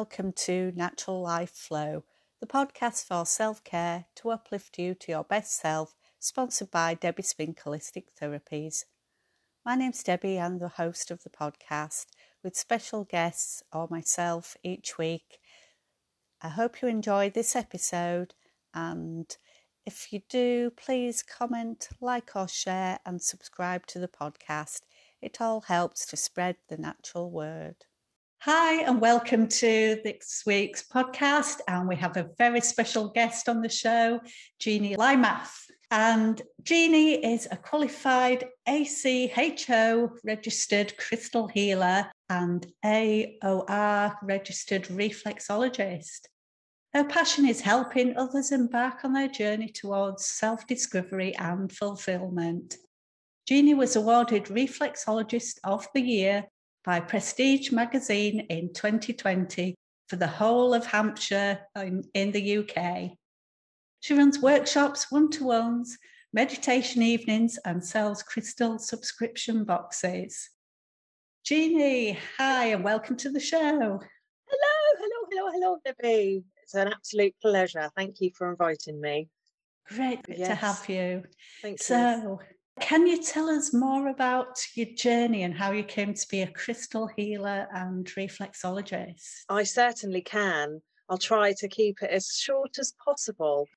Welcome to Natural Life Flow, the podcast for self care to uplift you to your best self, sponsored by Debbie Spink Holistic Therapies. My name's Debbie, I'm the host of the podcast with special guests or myself each week. I hope you enjoyed this episode, and if you do, please comment, like, or share, and subscribe to the podcast. It all helps to spread the natural word. Hi, and welcome to this week's podcast. And we have a very special guest on the show, Jeannie Lymath. And Jeannie is a qualified ACHO registered crystal healer and AOR registered reflexologist. Her passion is helping others embark on their journey towards self discovery and fulfillment. Jeannie was awarded Reflexologist of the Year by Prestige magazine in 2020 for the whole of Hampshire in, in the UK. She runs workshops, one to ones, meditation evenings, and sells crystal subscription boxes. Jeannie, hi, and welcome to the show. Hello, hello, hello, hello, Debbie. It's an absolute pleasure. Thank you for inviting me. Great yes. to have you. Thank so, you. So, can you tell us more about your journey and how you came to be a crystal healer and reflexologist? I certainly can. I'll try to keep it as short as possible.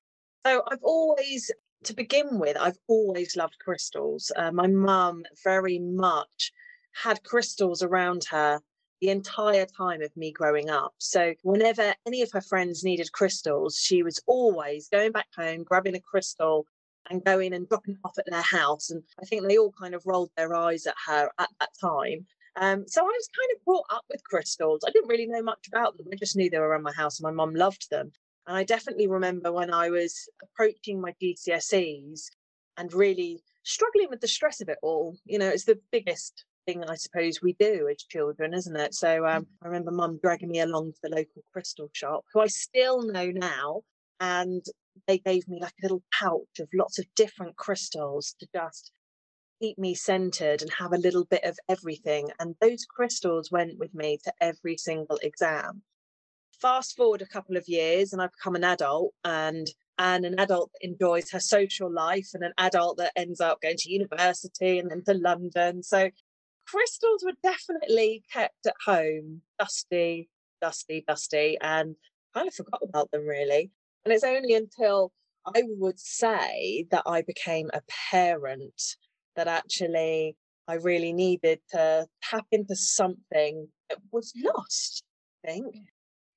So I've always, to begin with, I've always loved crystals. Uh, my mum very much had crystals around her the entire time of me growing up. So whenever any of her friends needed crystals, she was always going back home, grabbing a crystal and going and dropping off at their house. And I think they all kind of rolled their eyes at her at that time. Um, so I was kind of brought up with crystals. I didn't really know much about them. I just knew they were around my house and my mum loved them. And I definitely remember when I was approaching my GCSEs and really struggling with the stress of it all. You know, it's the biggest thing I suppose we do as children, isn't it? So um, I remember mum dragging me along to the local crystal shop, who I still know now. And they gave me like a little pouch of lots of different crystals to just keep me centered and have a little bit of everything. And those crystals went with me to every single exam fast forward a couple of years and I've become an adult and and an adult that enjoys her social life and an adult that ends up going to university and then to London. So crystals were definitely kept at home, dusty, dusty, dusty, and kind of forgot about them really. And it's only until I would say that I became a parent that actually I really needed to tap into something that was lost, I think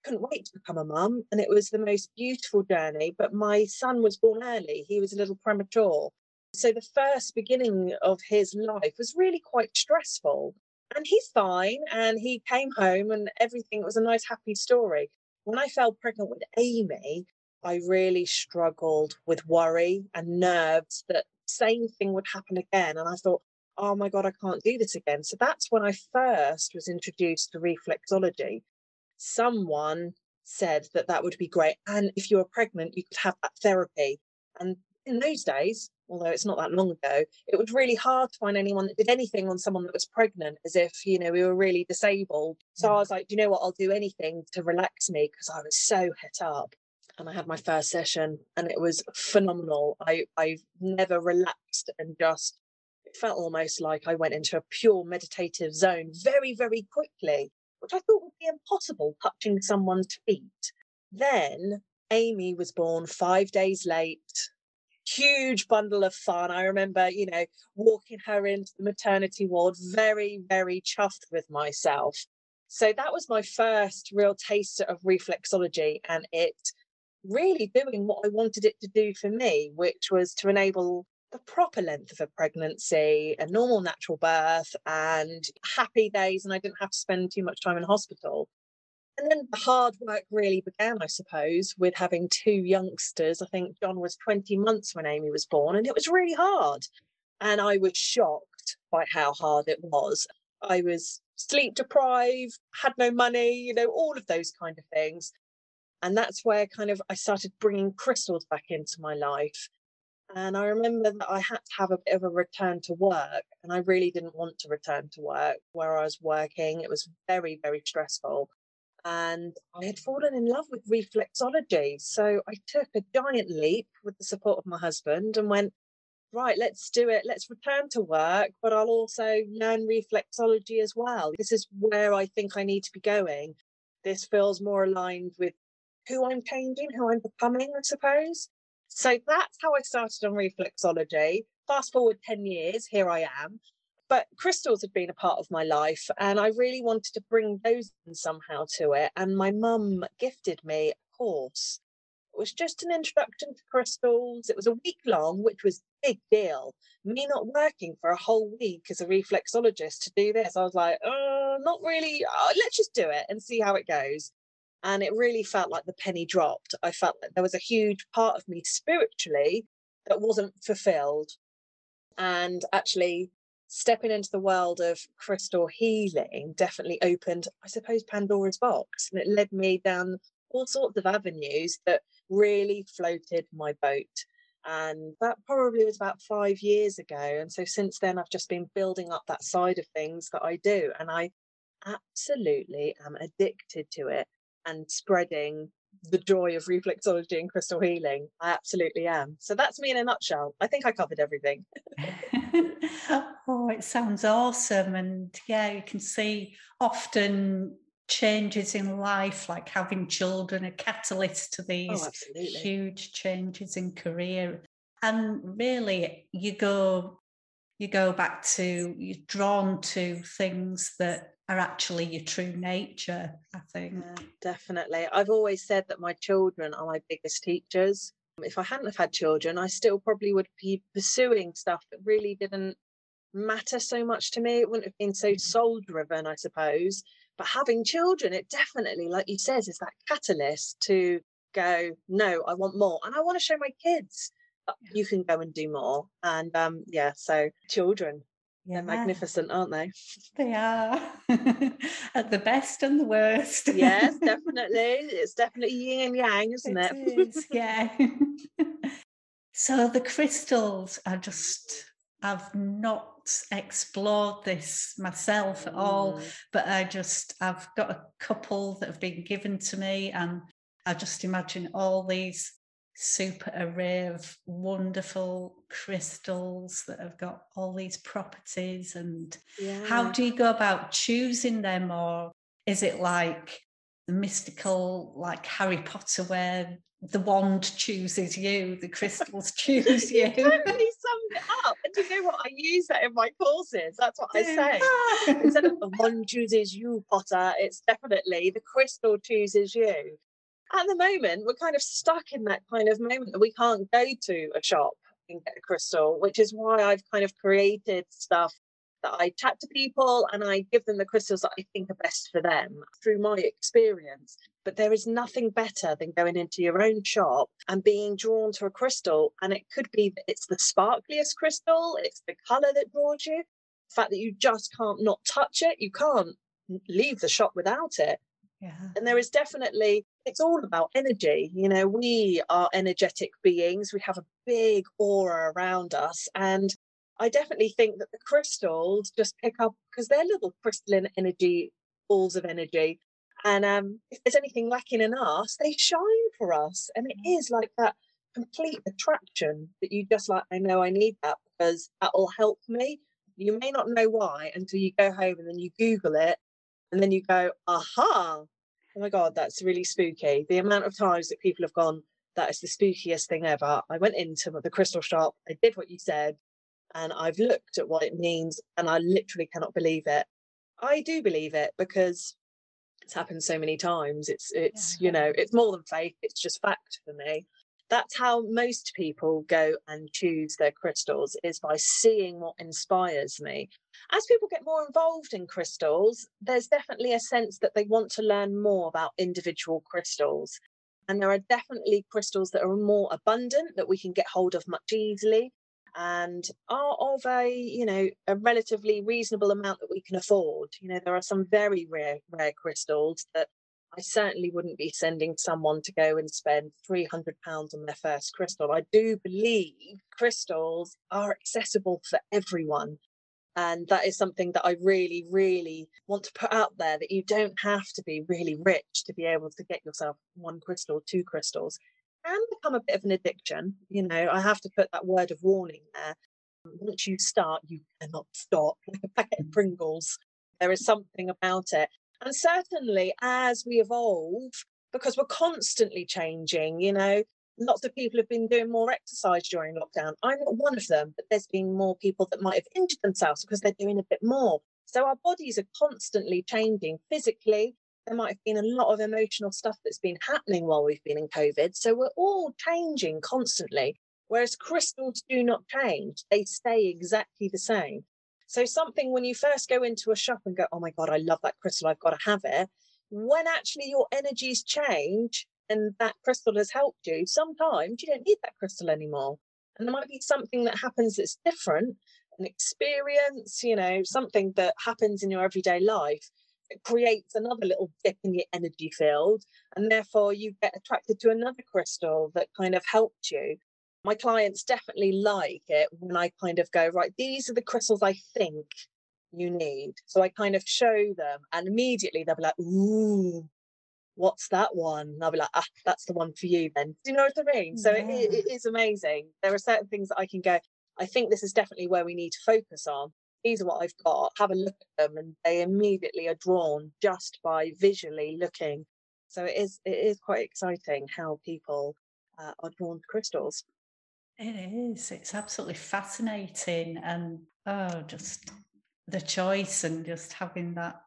couldn't wait to become a mum. And it was the most beautiful journey. But my son was born early, he was a little premature. So the first beginning of his life was really quite stressful. And he's fine. And he came home and everything, it was a nice, happy story. When I fell pregnant with Amy, I really struggled with worry and nerves that same thing would happen again. And I thought, oh my God, I can't do this again. So that's when I first was introduced to reflexology someone said that that would be great. And if you were pregnant, you could have that therapy. And in those days, although it's not that long ago, it was really hard to find anyone that did anything on someone that was pregnant, as if, you know, we were really disabled. So mm. I was like, do you know what? I'll do anything to relax me because I was so hit up. And I had my first session and it was phenomenal. I, I've never relaxed and just it felt almost like I went into a pure meditative zone very, very quickly which I thought would be impossible touching someone's feet. Then Amy was born five days late. Huge bundle of fun. I remember, you know, walking her into the maternity ward, very, very chuffed with myself. So that was my first real taste of reflexology and it really doing what I wanted it to do for me, which was to enable the proper length of a pregnancy, a normal natural birth, and happy days. And I didn't have to spend too much time in hospital. And then the hard work really began, I suppose, with having two youngsters. I think John was 20 months when Amy was born, and it was really hard. And I was shocked by how hard it was. I was sleep deprived, had no money, you know, all of those kind of things. And that's where kind of I started bringing crystals back into my life and I remember that I had to have a bit of a return to work, and I really didn't want to return to work where I was working. It was very, very stressful. and I had fallen in love with reflexology. So I took a giant leap with the support of my husband and went, right, let's do it. Let's return to work, but I'll also learn reflexology as well. This is where I think I need to be going. This feels more aligned with who I'm changing, who I'm becoming, I suppose. So that's how I started on reflexology. Fast forward 10 years, here I am. But crystals had been a part of my life, and I really wanted to bring those in somehow to it. And my mum gifted me a course. It was just an introduction to crystals. It was a week long, which was big deal. Me not working for a whole week as a reflexologist to do this, I was like, oh, not really. Oh, let's just do it and see how it goes. And it really felt like the penny dropped. I felt like there was a huge part of me spiritually that wasn't fulfilled. And actually, stepping into the world of crystal healing definitely opened, I suppose, Pandora's box. And it led me down all sorts of avenues that really floated my boat. And that probably was about five years ago. And so since then, I've just been building up that side of things that I do. And I absolutely am addicted to it and spreading the joy of reflexology and crystal healing. I absolutely am. So that's me in a nutshell. I think I covered everything. oh, it sounds awesome. And yeah, you can see often changes in life, like having children, a catalyst to oh, these oh, huge changes in career. And really, you go you go back to you're drawn to things that are actually your true nature, I think. Yeah, definitely. I've always said that my children are my biggest teachers. If I hadn't have had children, I still probably would be pursuing stuff that really didn't matter so much to me. It wouldn't have been so mm. soul driven, I suppose. But having children, it definitely, like you says is that catalyst to go, no, I want more. And I want to show my kids you can go and do more. And um, yeah, so children, yeah. They're magnificent, aren't they? They are. At the best and the worst. yes, definitely. It's definitely yin and yang, isn't it? it? Is, yeah. so the crystals are just I've not explored this myself at all, mm. but I just I've got a couple that have been given to me and I just imagine all these super array of wonderful crystals that have got all these properties and yeah. how do you go about choosing them? Or is it like the mystical like harry potter where the wand chooses you the crystals choose you, you totally summed it up and do you know what? I use that in my courses that's what i say. instead of the wand chooses you potter it's definitely the crystal chooses you at the moment, we're kind of stuck in that kind of moment that we can't go to a shop and get a crystal, which is why I've kind of created stuff that I chat to people and I give them the crystals that I think are best for them through my experience. But there is nothing better than going into your own shop and being drawn to a crystal. And it could be that it's the sparkliest crystal, it's the color that draws you, the fact that you just can't not touch it, you can't leave the shop without it. Yeah. And there is definitely, it's all about energy. You know, we are energetic beings, we have a big aura around us. And I definitely think that the crystals just pick up because they're little crystalline energy balls of energy. And um, if there's anything lacking in us, they shine for us. And it mm. like that complete attraction that you just like, I know I need that because that will help me. You may not know why until you go home and then you Google it and then you go, aha, oh my God, that's really spooky. The amount of times that people have gone, that is the spookiest thing ever. I went into the crystal shop, I did what you said, and I've looked at what it means, and I literally cannot believe it. I do believe it because it's happened so many times. It's it's yeah. you know, it's more than faith, it's just fact for me that's how most people go and choose their crystals is by seeing what inspires me as people get more involved in crystals there's definitely a sense that they want to learn more about individual crystals and there are definitely crystals that are more abundant that we can get hold of much easily and are of a you know a relatively reasonable amount that we can afford you know there are some very rare rare crystals that I certainly wouldn't be sending someone to go and spend £300 on their first crystal. I do believe crystals are accessible for everyone. And that is something that I really, really want to put out there that you don't have to be really rich to be able to get yourself one crystal, two crystals. Can become a bit of an addiction. You know, I have to put that word of warning there. Once you start, you cannot stop like a packet of Pringles. There is something about it. And certainly as we evolve, because we're constantly changing, you know, lots of people have been doing more exercise during lockdown. I'm not one of them, but there's been more people that might have injured themselves because they're doing a bit more. So our bodies are constantly changing physically. There might have been a lot of emotional stuff that's been happening while we've been in COVID. So we're all changing constantly. Whereas crystals do not change, they stay exactly the same. So, something when you first go into a shop and go, oh my God, I love that crystal, I've got to have it. When actually your energies change, and that crystal has helped you, sometimes you don't need that crystal anymore. And there might be something that happens that's different, an experience, you know, something that happens in your everyday life. It creates another little dip in your energy field. And therefore, you get attracted to another crystal that kind of helped you. My clients definitely like it when I kind of go, right, these are the crystals I think you need. So I kind of show them, and immediately they'll be like, ooh, what's that one? And I'll be like, ah, that's the one for you then. Do you know what I mean? So yeah. it, it is amazing. There are certain things that I can go, I think this is definitely where we need to focus on. These are what I've got. Have a look at them, and they immediately are drawn just by visually looking. So it is it is quite exciting how people uh, are drawn to crystals. It is. It's absolutely fascinating, and oh, just the choice and just having that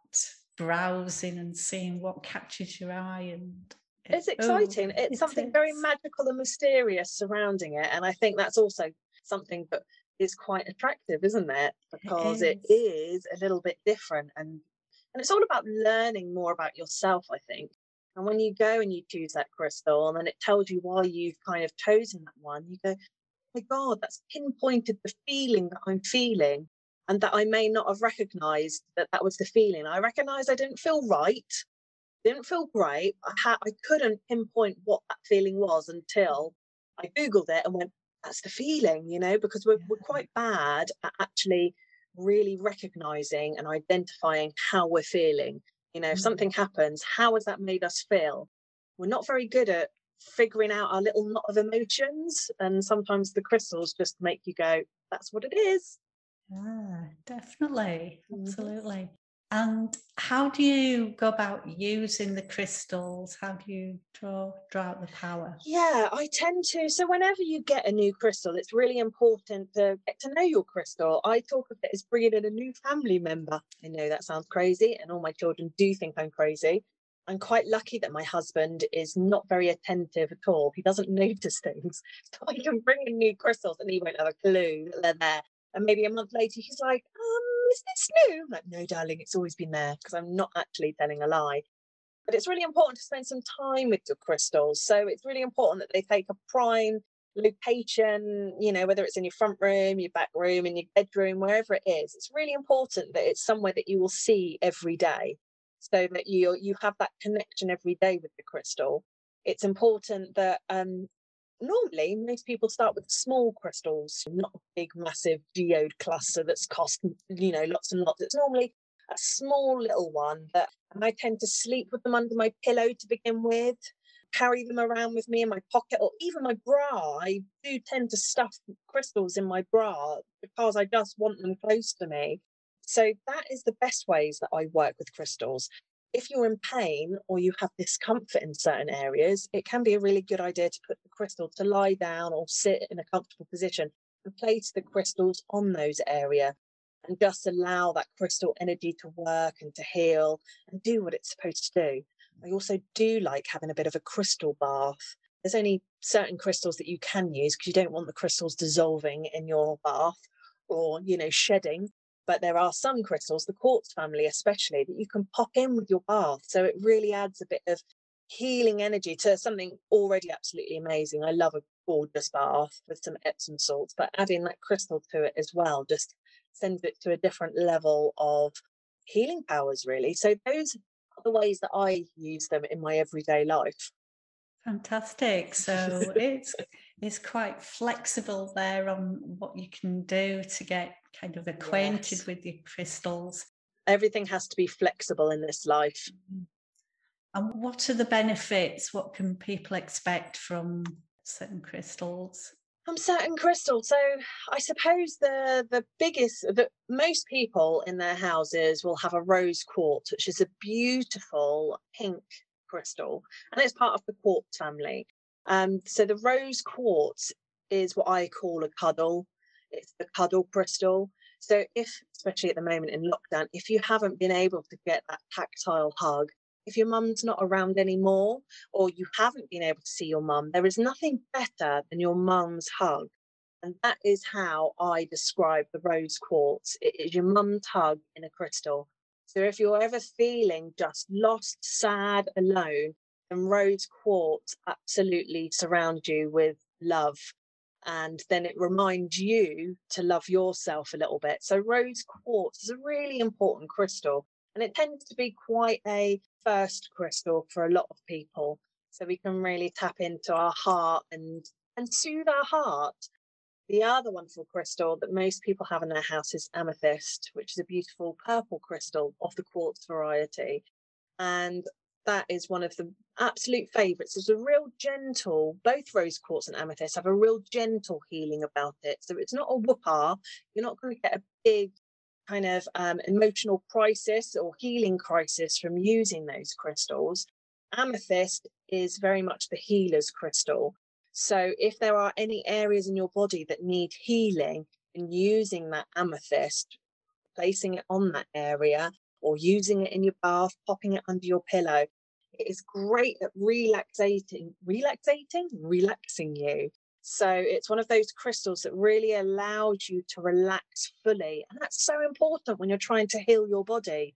browsing and seeing what catches your eye and it's oh, exciting. Oh, it's it something is. very magical and mysterious surrounding it and i think that's also something that is quite attractive isn't it? Because it is, it is a little bit different and and it's all about learning more about yourself i think. And when you go and you choose that crystal and then it tells you why you've kind of chosen that one you go oh my god that's pinpointed the feeling that i'm feeling and that I may not have recognized that that was the feeling. I recognized I didn't feel right, didn't feel great. I, had, I couldn't pinpoint what that feeling was until I Googled it and went, that's the feeling, you know, because we're, we're quite bad at actually really recognizing and identifying how we're feeling. You know, if mm. something happens, how has that made us feel? We're not very good at figuring out our little knot of emotions. And sometimes the crystals just make you go, that's what it is. Yeah, definitely. Mm-hmm. Absolutely. And how do you go about using the crystals? How do you draw draw out the power? Yeah, I tend to. So whenever you get a new crystal, it's really important to get to know your crystal. I talk of it as bringing in a new family member. I know that sounds crazy, and all my children do think I'm crazy. I'm quite lucky that my husband is not very attentive at all. He doesn't notice things. So I can bring in new crystals and he won't have a clue that they're there. And maybe a month later, he's like, um, is this new? I'm like, no, darling, it's always been there because I'm not actually telling a lie. But it's really important to spend some time with your crystals. So it's really important that they take a prime location, you know, whether it's in your front room, your back room, in your bedroom, wherever it is. It's really important that it's somewhere that you will see every day so that you you have that connection every day with the crystal. It's important that um, normally most people start with small crystals, not a big, massive geode cluster that's cost, you know, lots and lots. It's normally a small little one that I tend to sleep with them under my pillow to begin with, carry them around with me in my pocket or even my bra. I do tend to stuff crystals in my bra because I just want them close to me. So that is the best ways that I work with crystals if you're in pain or you have discomfort in certain areas, it can be a really good idea to put the crystal to lie down or sit in a comfortable position and place the crystals on those area and just allow that crystal energy to work and to heal and do what it's supposed to do. I also do like having a bit of a crystal bath. There's only certain crystals that you can use because you don't want the crystals dissolving in your bath or, you know, shedding but there are some crystals, the quartz family especially, that you can pop in with your bath. So it really adds a bit of healing energy to something already absolutely amazing. I love a gorgeous bath with some Epsom salts, but adding that crystal to it as well just sends it to a different level of healing powers, really. So those are the ways that I use them in my everyday life. Fantastic. So it's it's quite flexible there on what you can do to get kind of acquainted yes. with your crystals. Everything has to be flexible in this life. Mm-hmm. And what are the benefits? What can people expect from certain crystals? From certain crystals. So I suppose the the biggest that most people in their houses will have a rose quartz, which is a beautiful pink crystal, and it's part of the quartz family. Um, so the rose quartz is what I call a cuddle. It's the cuddle crystal. So if, especially at the moment in lockdown, if you haven't been able to get that tactile hug, if your mum's not around anymore or you haven't been able to see your mum, there is nothing better than your mum's hug. And that is how I describe the rose quartz. It is your mum's hug in a crystal. So if you're ever feeling just lost, sad, alone, then rose quartz absolutely surround you with love. And then it reminds you to love yourself a little bit. So rose quartz is a really important crystal and it tends to be quite a first crystal for a lot of people. So we can really tap into our heart and and soothe our heart. The other wonderful crystal that most people have in their house is amethyst, which is a beautiful purple crystal of the quartz variety. And that is one of the absolute favorites. There's a real gentle, both rose quartz and amethyst have a real gentle healing about it. So it's not a whoopah. You're not going to get a big kind of um, emotional crisis or healing crisis from using those crystals. Amethyst is very much the healer's crystal. So if there are any areas in your body that need healing, and using that amethyst, placing it on that area, or using it in your bath, popping it under your pillow, it is great at relaxating, relaxating, relaxing you. So it's one of those crystals that really allows you to relax fully. And that's so important when you're trying to heal your body.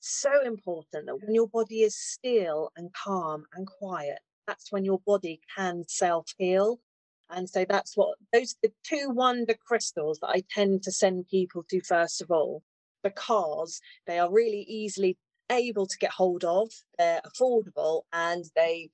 So important that when your body is still and calm and quiet, that's when your body can self heal. And so that's what those the two wonder crystals that I tend to send people to first of all, because they are really easily able to get hold of, they're affordable, and they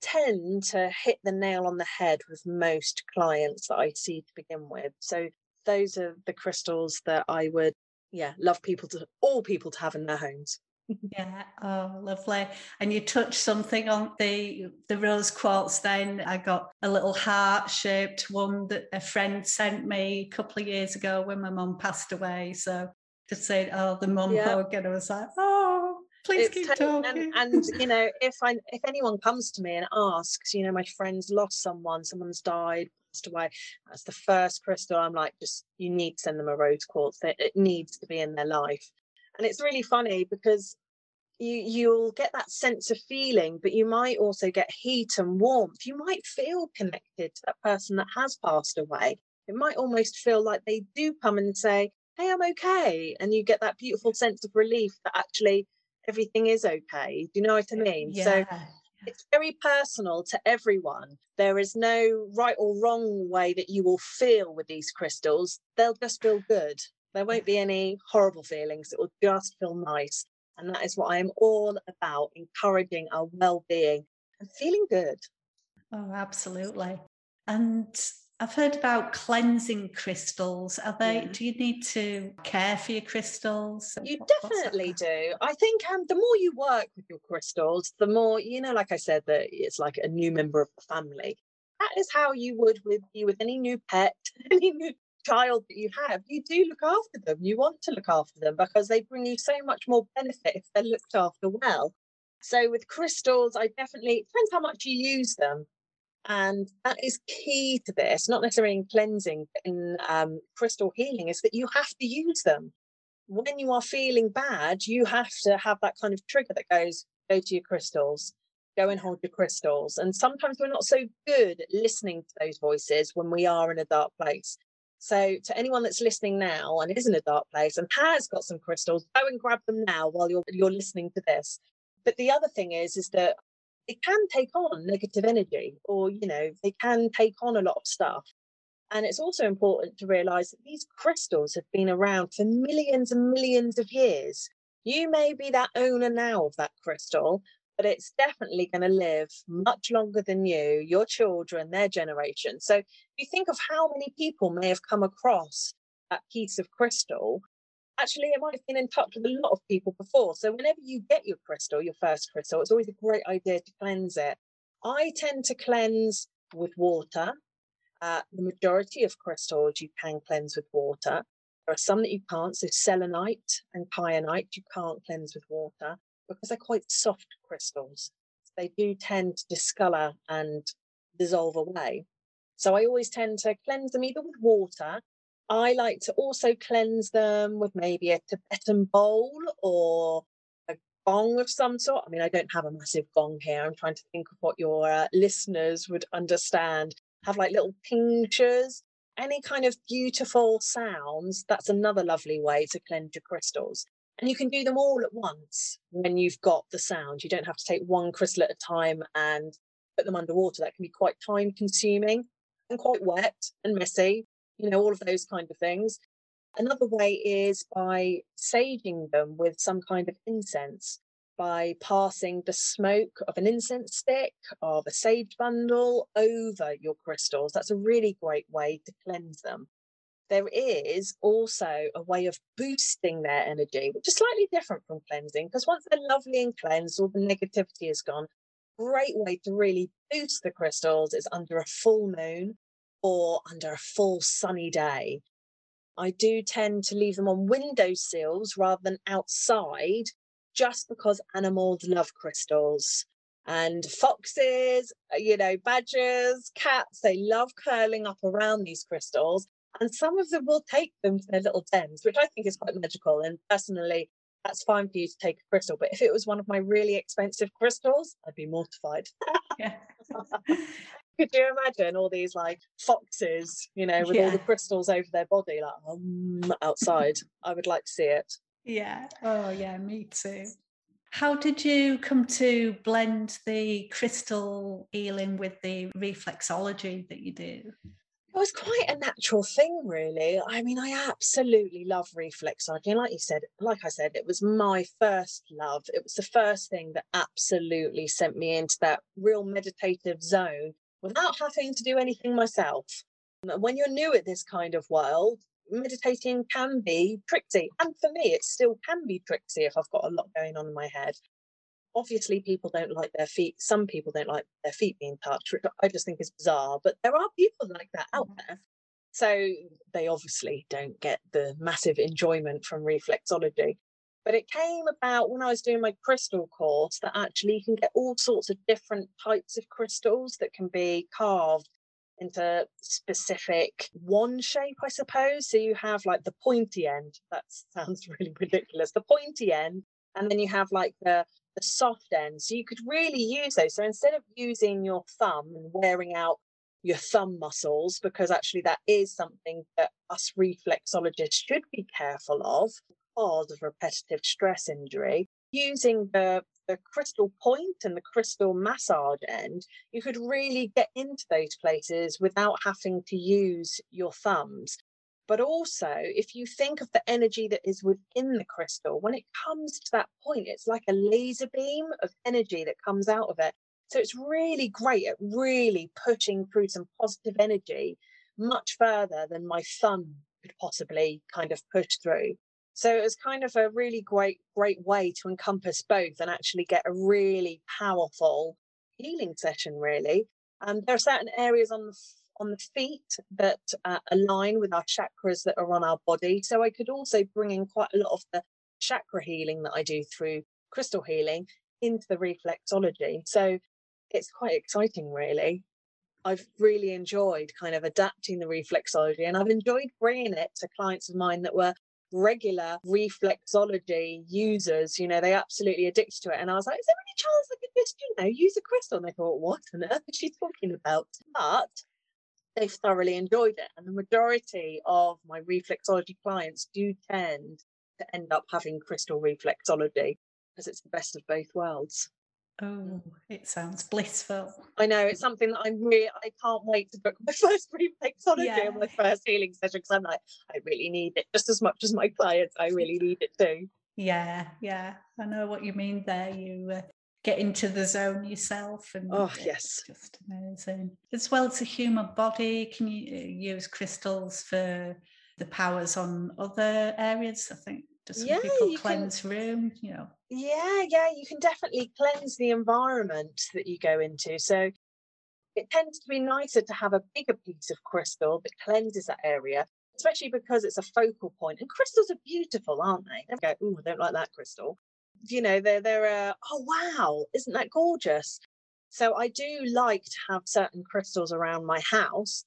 tend to hit the nail on the head with most clients that I see to begin with. So those are the crystals that I would, yeah, love people to all people to have in their homes. yeah, oh, lovely. And you touched something on the the rose quartz. Then I got a little heart shaped one that a friend sent me a couple of years ago when my mum passed away. So to say, oh, the mum yeah. hug, and I was like, oh, Please keep talking. And, and, you know, if I if anyone comes to me and asks, you know, my friend's lost someone, someone's died, passed away, that's the first crystal. I'm like, just you need to send them a rose quartz. It needs to be in their life. And it's really funny because you you'll get that sense of feeling, but you might also get heat and warmth. You might feel connected to that person that has passed away. It might almost feel like they do come and say, Hey, I'm okay. And you get that beautiful sense of relief that actually everything is okay. Do you know what I mean? Yeah. So it's very personal to everyone. There is no right or wrong way that you will feel with these crystals. They'll just feel good. There won't be any horrible feelings. It will just feel nice. And that is what I am all about encouraging our well being and feeling good. Oh, absolutely. And I've heard about cleansing crystals. Are they? Yeah. Do you need to care for your crystals? You what, definitely do. I think um, the more you work with your crystals, the more you know. Like I said, that it's like a new member of the family. That is how you would with you with any new pet, any new child that you have. You do look after them. You want to look after them because they bring you so much more benefit if they're looked after well. So with crystals, I definitely it depends how much you use them and that is key to this, not necessarily in cleansing, but in um, crystal healing, is that you have to use them. When you are feeling bad, you have to have that kind of trigger that goes, go to your crystals, go and hold your crystals. And sometimes we're not so good at listening to those voices when we are in a dark place. So, to anyone that's listening now and is in a dark place and has got some crystals, go and grab them now while you're you're listening to this. But the other thing is, is that it can take on negative energy or you know they can take on a lot of stuff and it's also important to realize that these crystals have been around for millions and millions of years you may be that owner now of that crystal but it's definitely going to live much longer than you, your children, their generation. So if you think of how many people may have come across that piece of crystal. Actually, it might have been in touch with a lot of people before. So whenever you get your crystal, your first crystal, it's always a great idea to cleanse it. I tend to cleanse with water. Uh, the majority of crystals you can cleanse with water. There are some that you can't. So selenite and kyanite you can't cleanse with water because they're quite soft crystals. They do tend to discolor and dissolve away. So I always tend to cleanse them either with water. I like to also cleanse them with maybe a Tibetan bowl or a gong of some sort. I mean, I don't have a massive gong here. I'm trying to think of what your uh, listeners would understand. Have like little tinctures, any kind of beautiful sounds. That's another lovely way to cleanse your crystals. And you can do them all at once when you've got the sound. You don't have to take one crystal at a time and put them underwater. That can be quite time consuming and quite wet and messy, you know, all of those kind of things. Another way is by saging them with some kind of incense, by passing the smoke of an incense stick, of a sage bundle over your crystals. That's a really great way to cleanse them there is also a way of boosting their energy, which is slightly different from cleansing, because once they're lovely and cleansed, all the negativity is gone. Great way to really boost the crystals is under a full moon or under a full sunny day. I do tend to leave them on window sills rather than outside, just because animals love crystals. And foxes, uh, you know, badgers, cats, they love curling up around these crystals and some of them will take them to their little dens, which I think is quite magical. And personally, that's fine for you to take a crystal. But if it was one of my really expensive crystals, I'd be mortified. Could you imagine all these like foxes, you know, with yeah. all the crystals over their body, like um, outside? I would like to see it. Yeah. Oh, yeah, me too. How did you come to blend the crystal healing with the reflexology that you do? it was quite a natural thing, really. I mean, I absolutely love reflexology. Like you said, like I said, it was my first love. It was the first thing that absolutely sent me into that real meditative zone without having to do anything myself. When you're new at this kind of world, meditating can be tricksy. And for me, it still can be tricksy if I've got a lot going on in my head obviously people don't like their feet some people don't like their feet being touched which i just think is bizarre but there are people like that out mm. there so they obviously don't get the massive enjoyment from reflexology but it came about when i was doing my crystal course that actually you can get all sorts of different types of crystals that can be carved into specific one shape i suppose so you have like the pointy end that sounds really ridiculous the pointy end and then you have like the the soft end. So you could really use those. So instead of using your thumb and wearing out your thumb muscles, because actually that is something that us reflexologists should be careful of because of repetitive stress injury, using the the crystal point and the crystal massage end, you could really get into those places without having to use your thumbs. But also, if you think of the energy that is within the crystal, when it comes to that point, it's like a laser beam of energy that comes out of it. So it's really great at really pushing through some positive energy much further than my thumb could possibly kind of push through. So it was kind of a really great, great way to encompass both and actually get a really powerful healing session, really. Um, there are certain areas on the on the feet that uh, align with our chakras that are on our body. So I could also bring in quite a lot of the chakra healing that I do through crystal healing into the reflexology. So it's quite exciting, really. I've really enjoyed kind of adapting the reflexology and I've enjoyed bringing it to clients of mine that were regular reflexology users, you know, they absolutely addicted to it. And I was like, is there any chance I could just, you know, use a crystal? And they thought, what on earth is she talking about? But they've thoroughly enjoyed it. And the majority of my reflexology clients do tend to end up having crystal reflexology because it's the best of both worlds. Oh, it sounds blissful. I know it's something that I'm really I can't wait to book my first reflexology yeah. and my first healing session because I'm like, I really need it just as much as my clients. I really need it too. Yeah, yeah. I know what you mean there. You uh, get into the zone yourself. And oh yes, just amazing. As well as the human body, can you uh, use crystals for the powers on other areas? I think some yeah, people cleanse can, room? You know. Yeah, yeah, you can definitely cleanse the environment that you go into. So it tends to be nicer to have a bigger piece of crystal that cleanses that area, especially because it's a focal point. And crystals are beautiful, aren't they? They go, oh, I don't like that crystal. You know, they're they're uh, oh wow, isn't that gorgeous? So I do like to have certain crystals around my house.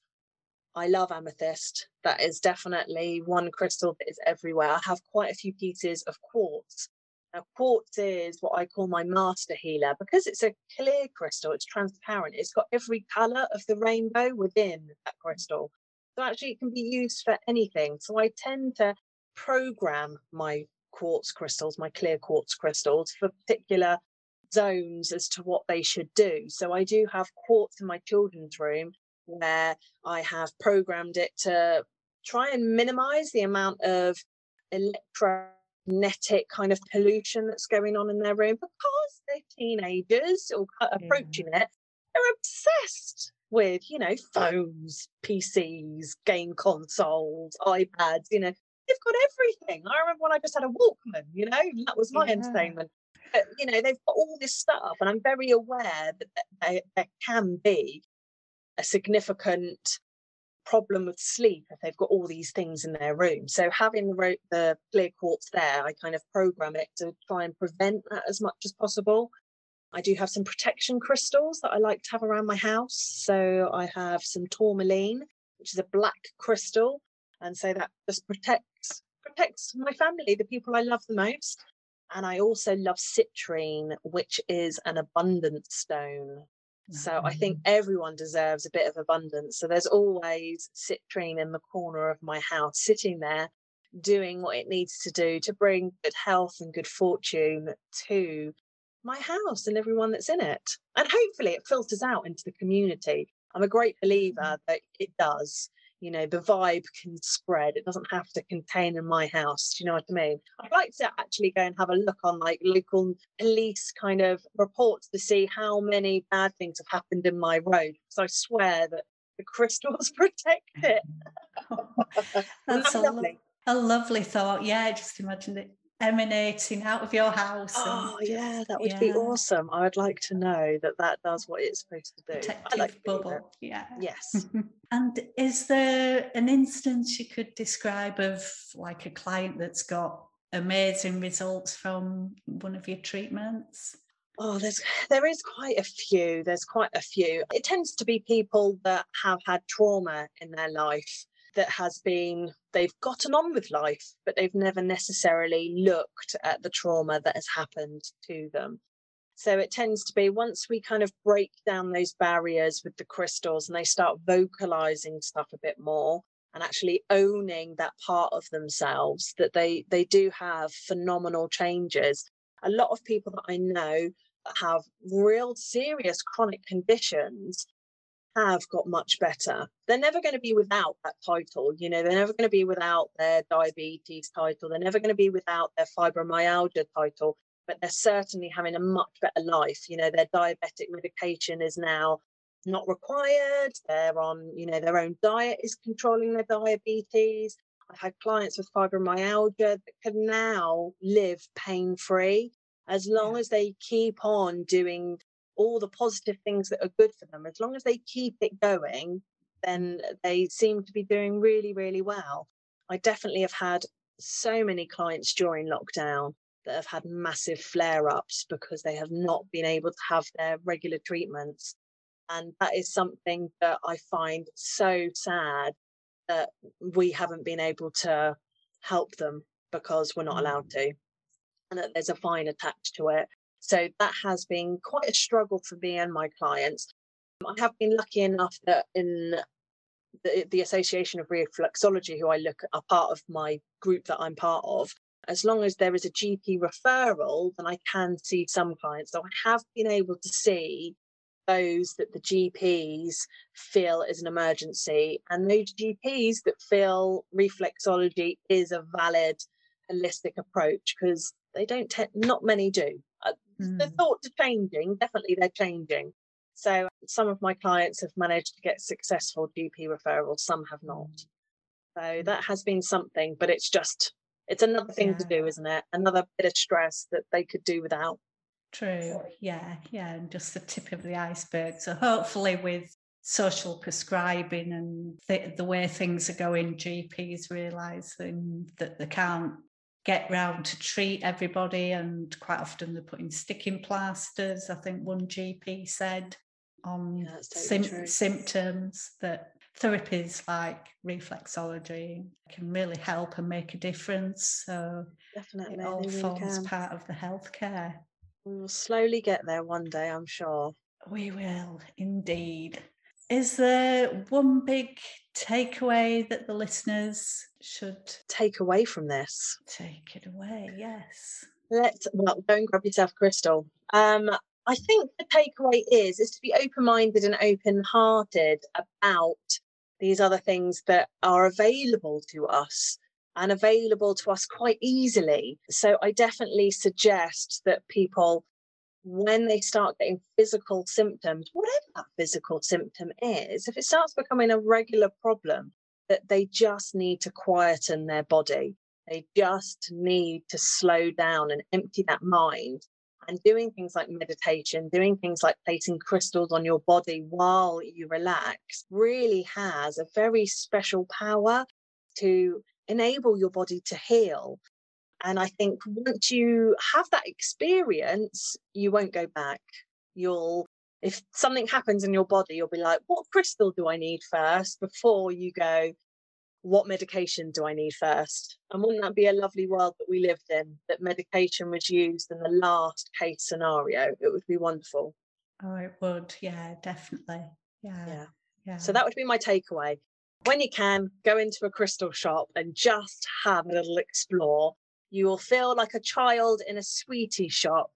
I love amethyst. That is definitely one crystal that is everywhere. I have quite a few pieces of quartz now, quartz is what I call my master healer because it's a clear crystal, it's transparent, it's got every colour of the rainbow within that crystal. So, actually, it can be used for anything. So, I tend to program my quartz crystals, my clear quartz crystals, for particular zones as to what they should do. So, I do have quartz in my children's room where I have programmed it to try and minimize the amount of electro magnetic kind of pollution that's going on in their room because they're teenagers or approaching yeah. it. They're obsessed with, you know, phones, PCs, game consoles, iPads, you know, they've got everything. I remember when I just had a Walkman, you know, that was my yeah. entertainment. But, you know, they've got all this stuff, and I'm very aware that there can be a significant problem with sleep if they've got all these things in their room. So having the, the clear quartz there, I kind of program it to try and prevent that as much as possible. I do have some protection crystals that I like to have around my house. So I have some tourmaline, which is a black crystal, and so that just protects protects my family, the people I love the most. And I also love citrine, which is an abundance stone. So I think mm-hmm. everyone deserves a bit of abundance. So there's always citrine in the corner of my house, sitting there doing what it needs to do to bring good health and good fortune to my house and everyone that's in it. And hopefully it filters out into the community. I'm a great believer mm-hmm. that it does you know the vibe can spread it doesn't have to contain in my house do you know what i mean i'd like to actually go and have a look on like local police kind of reports to see how many bad things have happened in my road because i swear that the crystals protect it that's, a, lovely. a lovely thought yeah i just imagine it emanating out of your house. Oh yeah, that would yeah. be awesome. I would like to know that that does what it's supposed to do. Protective like bubble. Yeah. Yes. and is there an instance you could describe of like a client that's got amazing results from one of your treatments? Oh, there's there is quite a few. There's quite a few. It tends to be people that have had trauma in their life that has been they've gotten on with life, but they've never necessarily looked at the trauma that has happened to them. So it tends to be once we kind of break down those barriers with the crystals and they start vocalizing stuff a bit more and actually owning that part of themselves that they they do have phenomenal changes. A lot of people that I know have real serious chronic conditions have got much better. They're never going to be without that title. You know, they're never going to be without their diabetes title. They're never going to be without their fibromyalgia title, but they're certainly having a much better life. You know, their diabetic medication is now not required. They're on, you know, their own diet is controlling their diabetes. I've had clients with fibromyalgia that can now live pain free as long as they keep on doing all the positive things that are good for them, as long as they keep it going, then they seem to be doing really, really well. I definitely have had so many clients during lockdown that have had massive flare ups because they have not been able to have their regular treatments. And that is something that I find so sad that we haven't been able to help them because we're not allowed mm. to, and that there's a fine attached to it. So that has been quite a struggle for me and my clients. I have been lucky enough that in the, the Association of Reflexology, who I look at are part of my group that I'm part of, as long as there is a GP referral, then I can see some clients. So I have been able to see those that the GPs feel is an emergency, and those GPs that feel reflexology is a valid holistic approach because they don't, te- not many do Mm. The thoughts are changing, definitely they're changing. So some of my clients have managed to get successful GP referrals, some have not. Mm. So mm. that has been something, but it's just it's another thing yeah. to do, isn't it? Another bit of stress that they could do without. True. Yeah, yeah, and just the tip of the iceberg. So hopefully with social prescribing and the, the way things are going, GPs realising that they can't get round to treat everybody and quite often they're putting sticking plasters, I think one GP said, on yeah, totally sim- symptoms that therapies like reflexology can really help and make a difference. So definitely it all really forms can. part of the healthcare. We will slowly get there one day, I'm sure. We will indeed. Is there one big takeaway that the listeners should take away from this? Take it away, yes. Let's well go and grab yourself crystal. Um, I think the takeaway is is to be open-minded and open-hearted about these other things that are available to us and available to us quite easily. So I definitely suggest that people when they start getting physical symptoms, whatever that physical symptom is, if it starts becoming a regular problem, that they just need to quieten their body. They just need to slow down and empty that mind. And doing things like meditation, doing things like placing crystals on your body while you relax really has a very special power to enable your body to heal and I think once you have that experience, you won't go back. You'll, if something happens in your body, you'll be like, what crystal do I need first before you go, what medication do I need first? And wouldn't that be a lovely world that we lived in, that medication was used in the last case scenario? It would be wonderful. Oh, it would. Yeah, definitely. Yeah. Yeah. yeah. So that would be my takeaway. When you can, go into a crystal shop and just have a little explore you will feel like a child in a sweetie shop.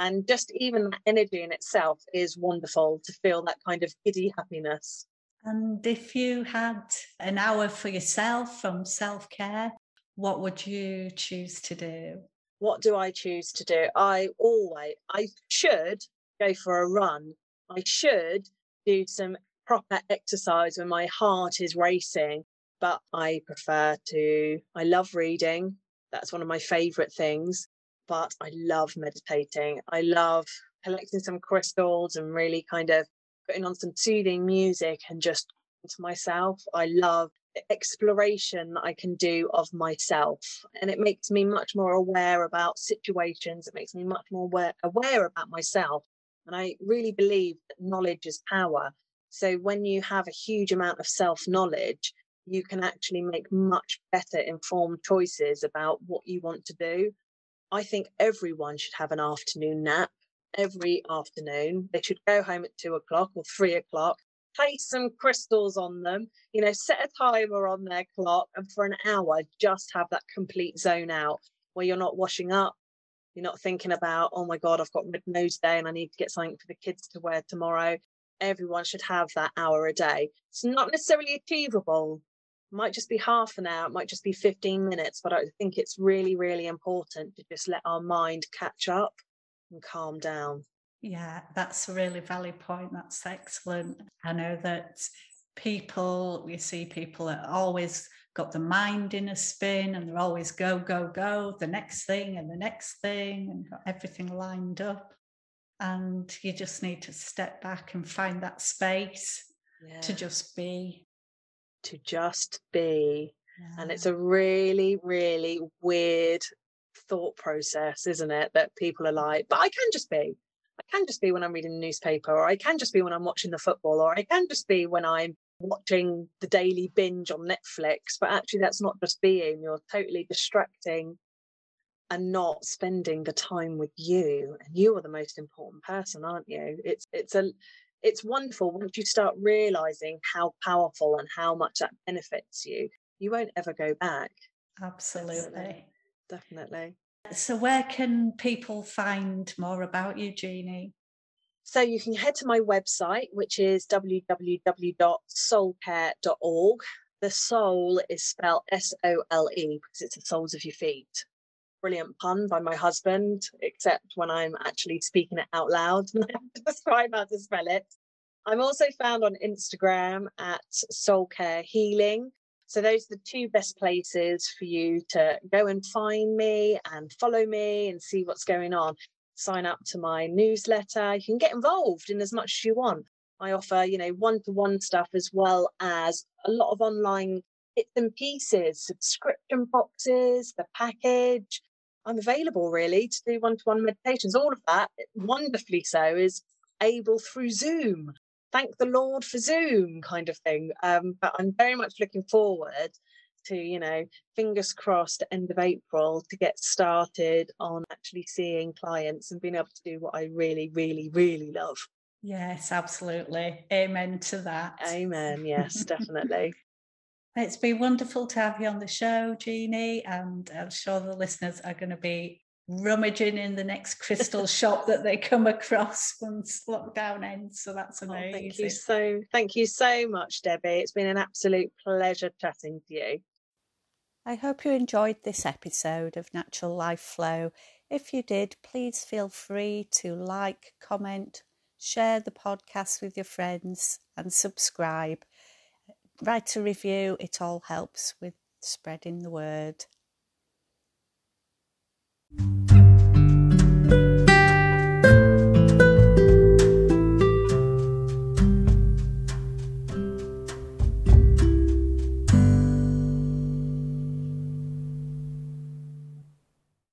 And just even that energy in itself is wonderful to feel that kind of giddy happiness. And if you had an hour for yourself from self care, what would you choose to do? What do I choose to do? I always, I should go for a run. I should do some proper exercise when my heart is racing, but I prefer to, I love reading. That's one of my favorite things. But I love meditating. I love collecting some crystals and really kind of putting on some soothing music and just to myself. I love the exploration that I can do of myself. And it makes me much more aware about situations. It makes me much more aware, aware about myself. And I really believe that knowledge is power. So when you have a huge amount of self knowledge, you can actually make much better informed choices about what you want to do. I think everyone should have an afternoon nap every afternoon. They should go home at two o'clock or three o'clock, place some crystals on them, you know, set a timer on their clock, and for an hour, just have that complete zone out where you're not washing up. You're not thinking about, oh my God, I've got red nose day and I need to get something for the kids to wear tomorrow. Everyone should have that hour a day. It's not necessarily achievable might just be half an hour, it might just be 15 minutes, but I think it's really, really important to just let our mind catch up and calm down. Yeah, that's a really valid point. That's excellent. I know that people, we see people that always got the mind in a spin and they're always go, go, go, the next thing and the next thing and got everything lined up. And you just need to step back and find that space yeah. to just be to just be. Yeah. And it's a really, really weird thought process, isn't it? That people are like, but I can just be. I can just be when I'm reading the newspaper, or I can just be when I'm watching the football, or I can just be when I'm watching the daily binge on Netflix. But actually, that's not just being, you're totally distracting and not spending the time with you. And you are the most important person, aren't you? It's it's a it's wonderful once you start realizing how powerful and how much that benefits you you won't ever go back. Absolutely. definitely. So where can people find more about you jeannie? So you can head to my website which is www.solecare.org the soul is spelled s-o-l-e because it's the soles of your feet brilliant pun by my husband, except when I'm actually speaking it out loud and I have to describe how to spell it. I'm also found on Instagram at Sole Care Healing. So those are the two best places for you to go and find me and follow me and see what's going on. Sign up to my newsletter. You can get involved in as much as you want. I offer, you know, one-to-one stuff as well as a lot of online bits and pieces, subscription boxes, the package. I'm available really to do one-to-one meditations. All of that, wonderfully so, is able through Zoom thank the Lord for Zoom kind of thing. Um, but I'm very much looking forward to, you know, fingers crossed, end of April to get started on actually seeing clients and being able to do what I really, really, really love. Yes, absolutely. Amen to that. Amen. Yes, definitely. It's been wonderful to have you on the show, Jeannie, and I'm sure the listeners are going to be rummaging in the next crystal shop that they come across once lockdown ends. So that's amazing. Oh, thank you so thank you so much, Debbie. It's been an absolute pleasure chatting to you. I hope you enjoyed this episode of Natural Life Flow. If you did, please feel free to like, comment, share the podcast with your friends, and subscribe write a review, it all helps with spreading the word.